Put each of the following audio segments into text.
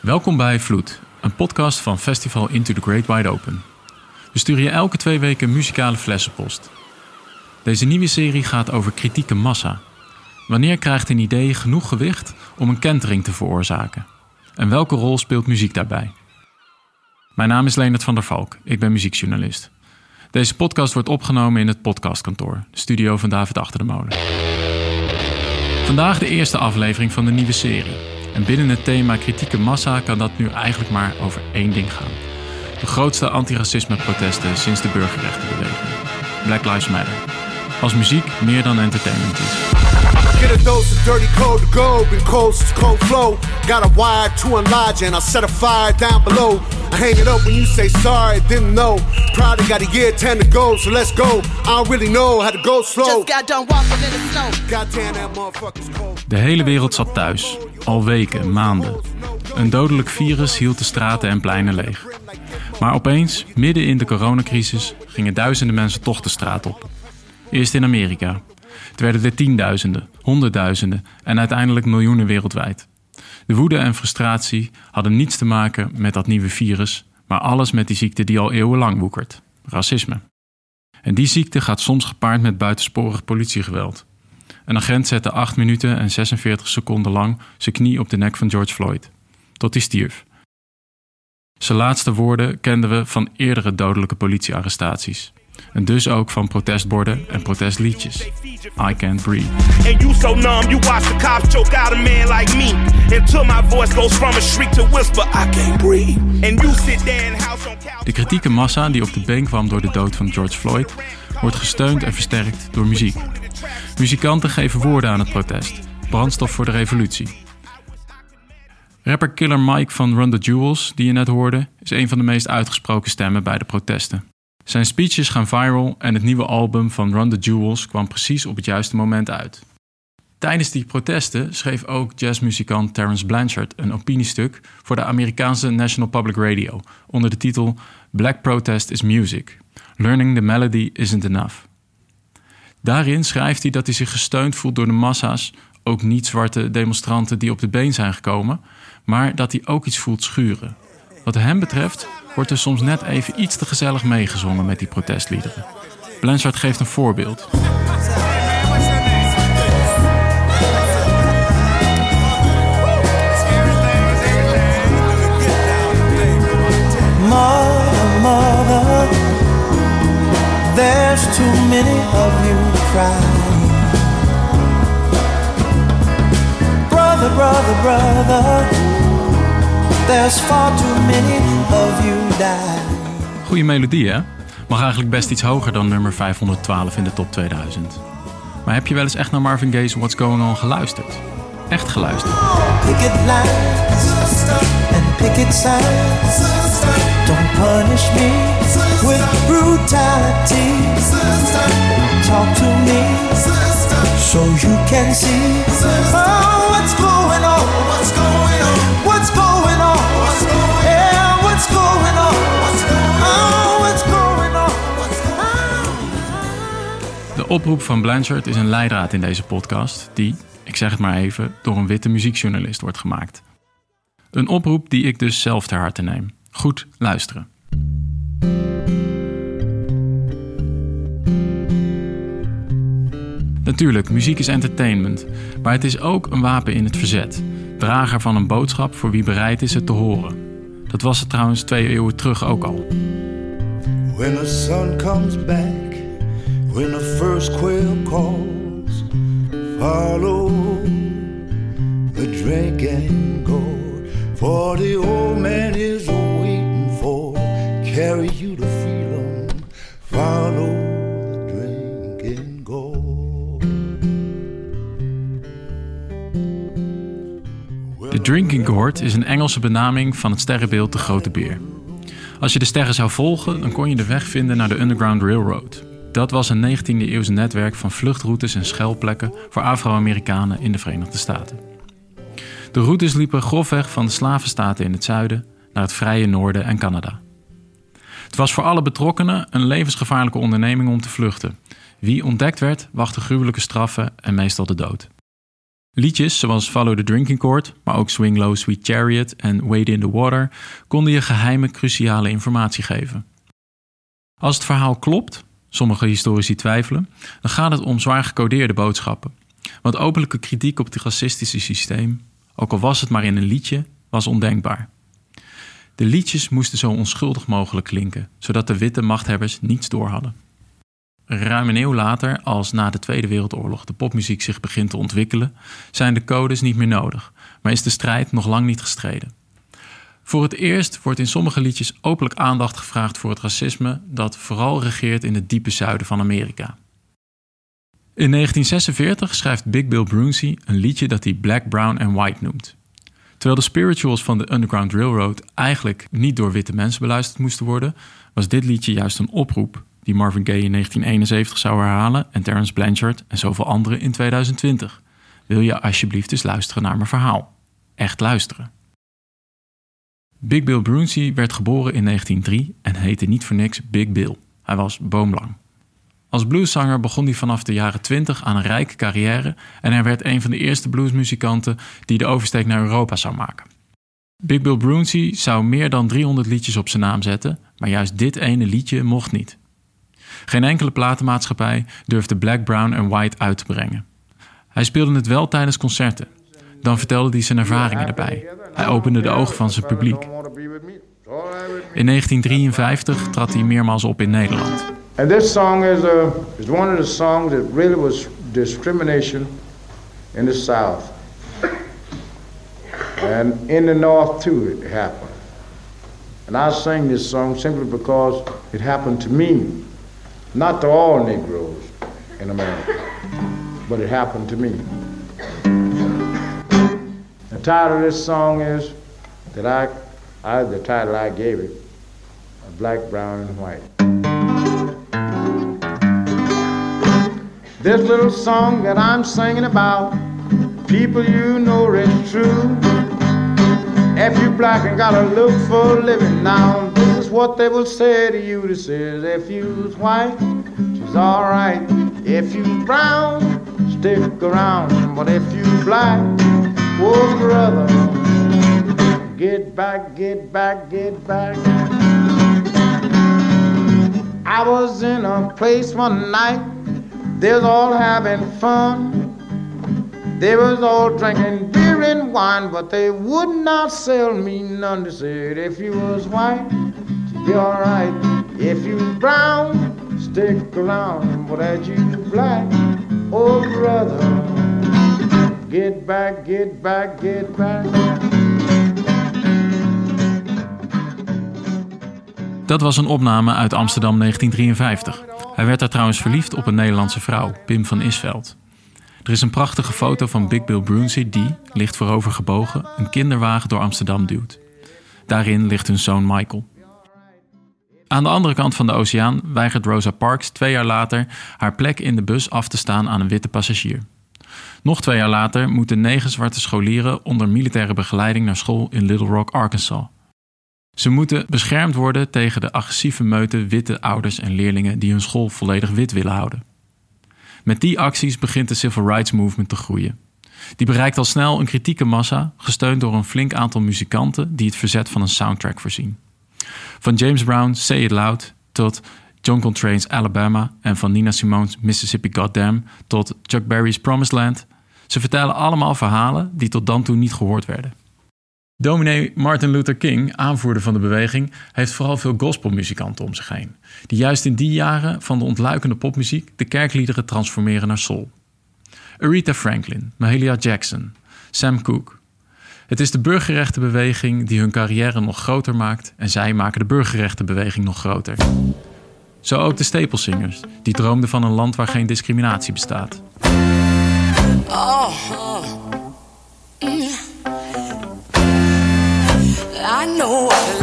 Welkom bij Vloed, een podcast van Festival Into the Great Wide Open. We sturen je elke twee weken muzikale flessenpost. Deze nieuwe serie gaat over kritieke massa. Wanneer krijgt een idee genoeg gewicht om een kentering te veroorzaken? En welke rol speelt muziek daarbij? Mijn naam is Leonard van der Valk, ik ben muziekjournalist. Deze podcast wordt opgenomen in het podcastkantoor, de studio van David Achter de Molen. Vandaag de eerste aflevering van de nieuwe serie. En binnen het thema kritieke massa kan dat nu eigenlijk maar over één ding gaan. De grootste antiracisme-protesten sinds de burgerrechtenbeweging. Black Lives Matter. Als muziek meer dan entertainment is. Get a dose of dirty code to go, been cold since cold flow. Got a wire to unlodge and I set a fire down below. I hang it up when you say sorry, didn't know. Probably got a year, ten to go, so let's go. I don't really know how to go slow. Just got done walking in the snow. Goddamn, that motherfucker's cold. De hele wereld zat thuis, al weken, maanden. Een dodelijk virus hield de straten en pleinen leeg. Maar opeens, midden in de coronacrisis, gingen duizenden mensen toch de straat op. Eerst in Amerika. Het werden er tienduizenden, honderdduizenden en uiteindelijk miljoenen wereldwijd. De woede en frustratie hadden niets te maken met dat nieuwe virus, maar alles met die ziekte die al eeuwenlang woekert: racisme. En die ziekte gaat soms gepaard met buitensporig politiegeweld. Een agent zette 8 minuten en 46 seconden lang zijn knie op de nek van George Floyd, tot hij stierf. Zijn laatste woorden kenden we van eerdere dodelijke politiearrestaties. En dus ook van protestborden en protestliedjes. I can't breathe. And you so numb, you watch the cops choke out a man like me. Until my voice goes from a shriek to whisper, I can't breathe. And you sit there in house on couch. De kritieke massa die op de been kwam door de dood van George Floyd, wordt gesteund en versterkt door muziek. Muzikanten geven woorden aan het protest, brandstof voor de revolutie. Rapper Killer Mike van Run the Jewels, die je net hoorde, is een van de meest uitgesproken stemmen bij de protesten. Zijn speeches gaan viral en het nieuwe album van Run the Jewels kwam precies op het juiste moment uit. Tijdens die protesten schreef ook jazzmuzikant Terence Blanchard een opiniestuk voor de Amerikaanse National Public Radio onder de titel Black Protest is Music. Learning the Melody isn't enough. Daarin schrijft hij dat hij zich gesteund voelt door de massa's, ook niet-zwarte demonstranten die op de been zijn gekomen, maar dat hij ook iets voelt schuren. Wat hem betreft wordt er soms net even iets te gezellig meegezongen met die protestliederen. Blanchard geeft een voorbeeld. Mother, mother, there's too many of you Brother, brother, brother, there's far too many of you dying. Goeie melodie, hè? Mag eigenlijk best iets hoger dan nummer 512 in de top 2000. Maar heb je wel eens echt naar Marvin Gaye's What's Going On geluisterd? Echt geluisterd? Picket signs. Don't punish me with brutality. Talk to me so you can see oh, what's going on. What's going on? What's going on? Yeah, what's going on? Oh, what's going on? De oproep van Blanchard is een leidraad in deze podcast, die, ik zeg het maar even, door een witte muziekjournalist wordt gemaakt. Een oproep die ik dus zelf ter harte neem. Goed luisteren. Natuurlijk, muziek is entertainment, maar het is ook een wapen in het verzet. Drager van een boodschap voor wie bereid is het te horen. Dat was het trouwens twee eeuwen terug ook al. When the sun comes back, when the first quail calls, follow the. For the old man is waiting for, carry you to freedom. Follow the drink and go. De Drinking Gourd is een Engelse benaming van het sterrenbeeld De Grote Beer. Als je de sterren zou volgen, dan kon je de weg vinden naar de Underground Railroad. Dat was een 19e eeuws netwerk van vluchtroutes en schuilplekken voor Afro-Amerikanen in de Verenigde Staten. De routes liepen grofweg van de slavenstaten in het zuiden naar het vrije noorden en Canada. Het was voor alle betrokkenen een levensgevaarlijke onderneming om te vluchten. Wie ontdekt werd, wachtte gruwelijke straffen en meestal de dood. Liedjes zoals Follow the Drinking Court, maar ook Swing Low, Sweet Chariot en Wade in the Water konden je geheime, cruciale informatie geven. Als het verhaal klopt, sommige historici twijfelen, dan gaat het om zwaar gecodeerde boodschappen. Want openlijke kritiek op het racistische systeem, ook al was het maar in een liedje, was ondenkbaar. De liedjes moesten zo onschuldig mogelijk klinken, zodat de witte machthebbers niets doorhadden. Ruim een eeuw later, als na de Tweede Wereldoorlog de popmuziek zich begint te ontwikkelen, zijn de codes niet meer nodig, maar is de strijd nog lang niet gestreden. Voor het eerst wordt in sommige liedjes openlijk aandacht gevraagd voor het racisme dat vooral regeert in het diepe zuiden van Amerika. In 1946 schrijft Big Bill Brunsey een liedje dat hij Black, Brown en White noemt. Terwijl de spirituals van de Underground Railroad eigenlijk niet door witte mensen beluisterd moesten worden, was dit liedje juist een oproep die Marvin Gaye in 1971 zou herhalen en Terence Blanchard en zoveel anderen in 2020. Wil je alsjeblieft eens luisteren naar mijn verhaal? Echt luisteren. Big Bill Brunsey werd geboren in 1903 en heette niet voor niks Big Bill. Hij was boomlang. Als blueszanger begon hij vanaf de jaren 20 aan een rijke carrière en hij werd een van de eerste bluesmuzikanten die de oversteek naar Europa zou maken. Big Bill Brunsey zou meer dan 300 liedjes op zijn naam zetten, maar juist dit ene liedje mocht niet. Geen enkele platenmaatschappij durfde Black, Brown en White uit te brengen. Hij speelde het wel tijdens concerten. Dan vertelde hij zijn ervaringen erbij. Hij opende de ogen van zijn publiek. In 1953 trad hij meermaals op in Nederland. And this song is, a, is one of the songs that really was discrimination in the South. And in the North too it happened. And I sing this song simply because it happened to me. Not to all Negroes in America, but it happened to me. The title of this song is that I, I the title I gave it, Black, Brown, and White. This little song that I'm singing about, people you know it's true. If you black and gotta look for a living now, this is what they will say to you. This is if you's white, she's alright. If you brown, stick around. But if you black, oh brother, get back, get back, get back. I was in a place one night, they was all having fun. They was all drinking beer and wine, but they would not sell me none. They said, if you was white, you'd be alright. If you was brown, stick around. But as you black, oh brother, get back, get back, get back. Dat was een opname uit Amsterdam 1953. Hij werd daar trouwens verliefd op een Nederlandse vrouw, Pim van Isveld. Er is een prachtige foto van Big Bill Brunsey die, licht voorover gebogen, een kinderwagen door Amsterdam duwt. Daarin ligt hun zoon Michael. Aan de andere kant van de oceaan weigert Rosa Parks twee jaar later haar plek in de bus af te staan aan een witte passagier. Nog twee jaar later moeten negen zwarte scholieren onder militaire begeleiding naar school in Little Rock, Arkansas. Ze moeten beschermd worden tegen de agressieve meute witte ouders en leerlingen die hun school volledig wit willen houden. Met die acties begint de Civil Rights Movement te groeien. Die bereikt al snel een kritieke massa, gesteund door een flink aantal muzikanten die het verzet van een soundtrack voorzien. Van James Brown Say It Loud tot John Coltrane's Alabama en van Nina Simone's Mississippi Goddam tot Chuck Berry's Promised Land. Ze vertellen allemaal verhalen die tot dan toe niet gehoord werden. Dominee Martin Luther King, aanvoerder van de beweging, heeft vooral veel gospelmuzikanten om zich heen, die juist in die jaren van de ontluikende popmuziek de kerkliederen transformeren naar soul. Aretha Franklin, Mahalia Jackson, Sam Cooke. Het is de burgerrechtenbeweging die hun carrière nog groter maakt en zij maken de burgerrechtenbeweging nog groter. Zo ook de Staplesingers, die droomden van een land waar geen discriminatie bestaat. Oh, I know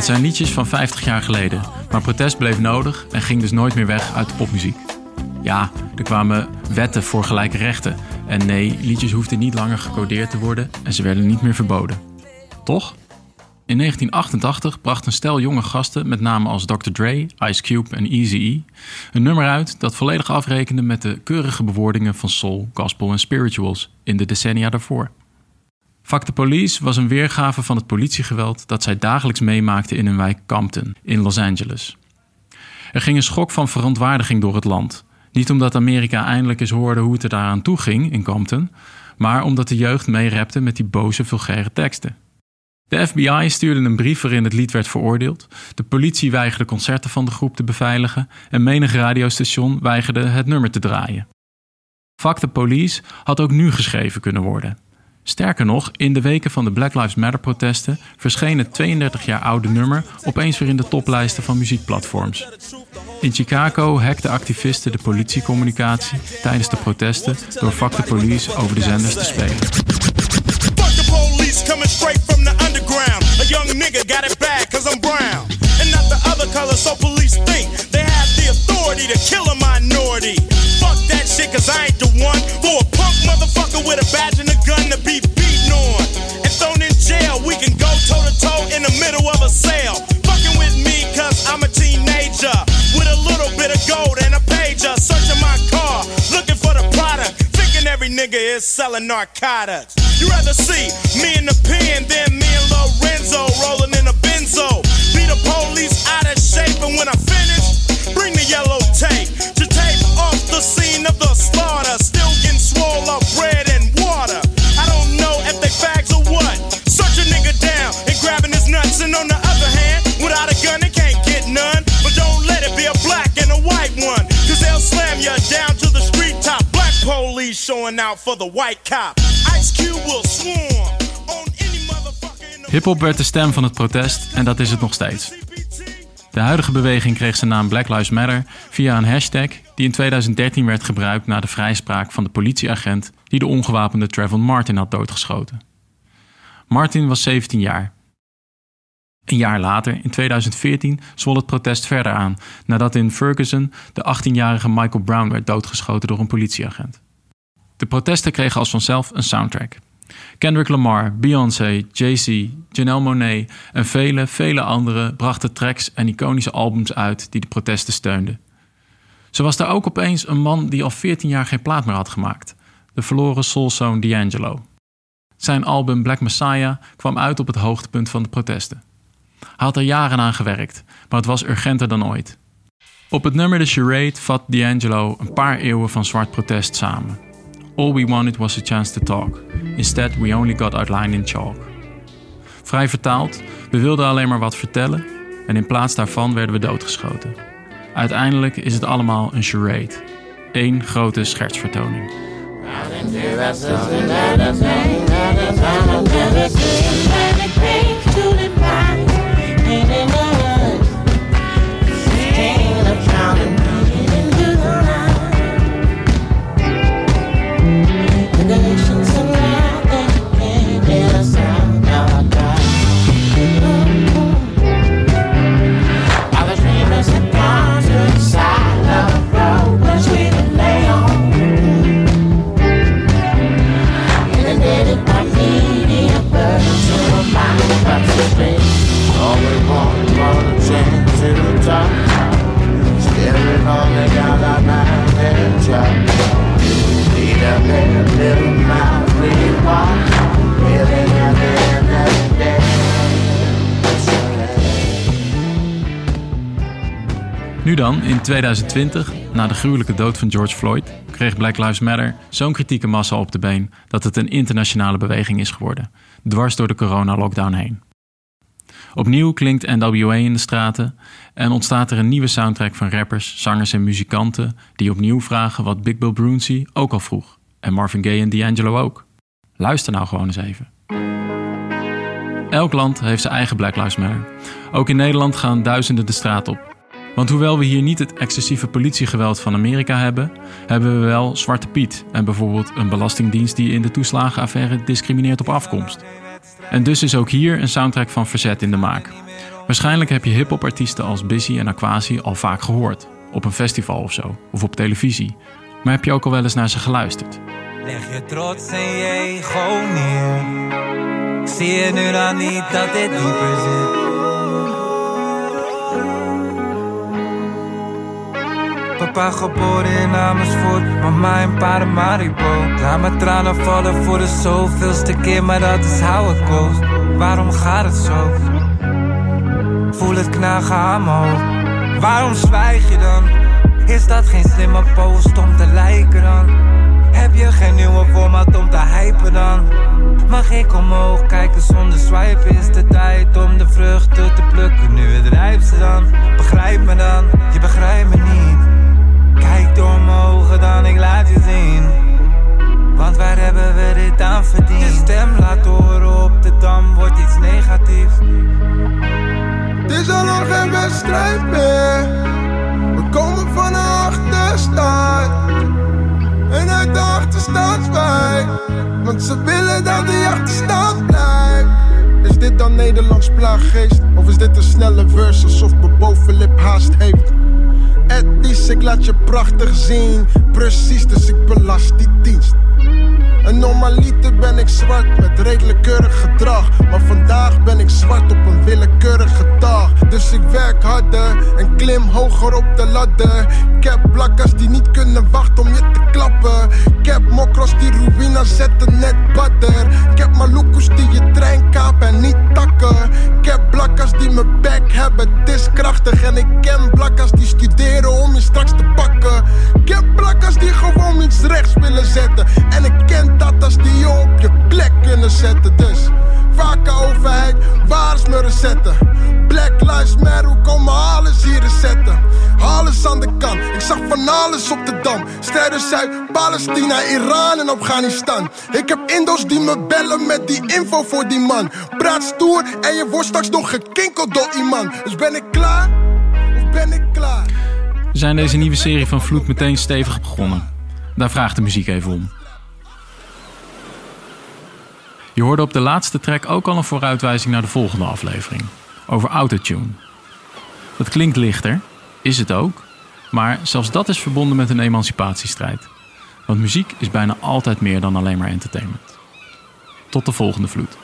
Het zijn liedjes van 50 jaar geleden, maar protest bleef nodig en ging dus nooit meer weg uit de popmuziek. Ja, er kwamen wetten voor gelijke rechten. En nee, liedjes hoefden niet langer gecodeerd te worden en ze werden niet meer verboden. Toch? In 1988 bracht een stel jonge gasten met namen als Dr. Dre, Ice Cube en Eazy-E een nummer uit dat volledig afrekende met de keurige bewoordingen van soul, gospel en spirituals in de decennia daarvoor. Fuck the Police was een weergave van het politiegeweld dat zij dagelijks meemaakten in hun wijk Compton in Los Angeles. Er ging een schok van verontwaardiging door het land. Niet omdat Amerika eindelijk eens hoorde hoe het er daaraan toe ging in Compton, maar omdat de jeugd meerepte met die boze, vulgaire teksten. De FBI stuurde een brief waarin het lied werd veroordeeld. De politie weigerde concerten van de groep te beveiligen en menig radiostation weigerde het nummer te draaien. Fuck the Police had ook nu geschreven kunnen worden. Sterker nog, in de weken van de Black Lives Matter-protesten verscheen het 32 jaar oude nummer opeens weer in de toplijsten van muziekplatforms. In Chicago hackten activisten de politiecommunicatie tijdens de protesten door Fuck the Police over de zenders te spelen. Fuck the police coming straight from the underground. A young nigga got it bad cause I'm brown. And not the other color, so police think they have the authority to kill a minority. Fuck that shit cause I ain't the one for with a badge and a gun to be beaten on. And thrown in jail, we can go toe to toe in the middle of a sale. Fucking with me cause I'm a teenager. With a little bit of gold and a pager. Searching my car, looking for the product. Thinking every nigga is selling narcotics. You rather see me in the pen than me and Lorenzo rolling in a benzo. Be the police out of shape, and when I finish, you down to the street top. Black police showing out for the white cop. Ice Cube will swarm on any motherfucker Hip-hop werd de stem van het protest en dat is het nog steeds. De huidige beweging kreeg zijn naam Black Lives Matter via een hashtag die in 2013 werd gebruikt na de vrijspraak van de politieagent die de ongewapende Trayvon Martin had doodgeschoten. Martin was 17 jaar. Een jaar later, in 2014, zwol het protest verder aan nadat in Ferguson de 18-jarige Michael Brown werd doodgeschoten door een politieagent. De protesten kregen als vanzelf een soundtrack. Kendrick Lamar, Beyoncé, Jay-Z, Janelle Monáe en vele, vele anderen brachten tracks en iconische albums uit die de protesten steunden. Zo was er ook opeens een man die al 14 jaar geen plaat meer had gemaakt, de verloren soulzoon D'Angelo. Zijn album Black Messiah kwam uit op het hoogtepunt van de protesten. Hij had er jaren aan gewerkt, maar het was urgenter dan ooit. Op het nummer The Charade vat D'Angelo een paar eeuwen van zwart protest samen. All we wanted was a chance to talk. Instead, we only got outlined in chalk. Vrij vertaald, we wilden alleen maar wat vertellen en in plaats daarvan werden we doodgeschoten. Uiteindelijk is het allemaal een charade. Eén grote schertsvertoning. Nu in 2020, na de gruwelijke dood van George Floyd, kreeg Black Lives Matter zo'n kritieke massa op de been dat het een internationale beweging is geworden, dwars door de corona-lockdown heen. Opnieuw klinkt NWA in de straten en ontstaat er een nieuwe soundtrack van rappers, zangers en muzikanten die opnieuw vragen wat Big Bill Brunsey ook al vroeg en Marvin Gaye en D'Angelo ook. Luister nou gewoon eens even. Elk land heeft zijn eigen Black Lives Matter. Ook in Nederland gaan duizenden de straat op. Want hoewel we hier niet het excessieve politiegeweld van Amerika hebben, hebben we wel Zwarte Piet en bijvoorbeeld een belastingdienst die in de toeslagenaffaire discrimineert op afkomst. En dus is ook hier een soundtrack van verzet in de maak. Waarschijnlijk heb je hip-hop-artiesten als Busy en Aquasi al vaak gehoord, op een festival of zo, of op televisie. Maar heb je ook al wel eens naar ze geluisterd? Leg je trots en je ego neer. Zie je nu dan niet dat dit dieper zit? Papa geboren in Amersfoort, mama in Paramaribo. Laat mijn tranen vallen voor de zoveelste keer, maar dat is how het kost. Waarom gaat het zo? Voel het knagen aan mijn. Waarom zwijg je dan? Is dat geen slimme post om te lijken dan? Heb je geen nieuwe format om te hypen dan? Mag ik omhoog kijken zonder swipe? Is de tijd om de vruchten te plukken? Nu het rijpste dan? Begrijp me dan, je begrijpt me niet. Kijk door mijn ogen dan, ik laat je zien. Want waar hebben we dit aan verdiend? Je stem laat horen op de dam, wordt iets negatiefs. Het is al lang geen wedstrijd meer. We komen van een achterstand. En uit de achterstand zwaai. Want ze willen dat die achterstand blijft. Is dit dan Nederlands plaaggeest? Of is dit een snelle verse alsof mijn bovenlip haast heeft? Ethisch, ik laat je prachtig zien. Precies, dus ik belast die dienst. En normaliter ben ik zwart met redelijk keurig gedrag. Maar vandaag ben ik zwart op een willekeurige dag. Dus ik werk harder en klim hoger op de ladder. Ik heb blakkers die niet kunnen wachten om je te klappen. Ik heb mokros die ruïna zetten net badder. Ik heb maloekoes die je trein kapen en niet takken. Ik heb blakkers die mijn bek hebben, het is krachtig. En ik ken blakkers die studeren om je straks te pakken. Ik heb blakkers die gewoon iets rechts willen zetten. Plek kunnen zetten. Dus vaker overheid, waar is mijn recetten? Black Lives Matter, hoe komen alles hier resetten? Alles aan de kant, ik zag van alles op de dam. Strijders uit Palestina, Iran en Afghanistan. Ik heb Indo's die me bellen met die info voor die man. Praat stoer en je wordt straks nog gekinkeld door iemand. Dus ben ik klaar? Of ben ik klaar? Zijn deze nieuwe serie van Vloed meteen stevig begonnen. Daar vraagt de muziek even om. Je hoorde op de laatste track ook al een vooruitwijzing naar de volgende aflevering. Over autotune. Dat klinkt lichter, is het ook. Maar zelfs dat is verbonden met een emancipatiestrijd. Want muziek is bijna altijd meer dan alleen maar entertainment. Tot de volgende vloed.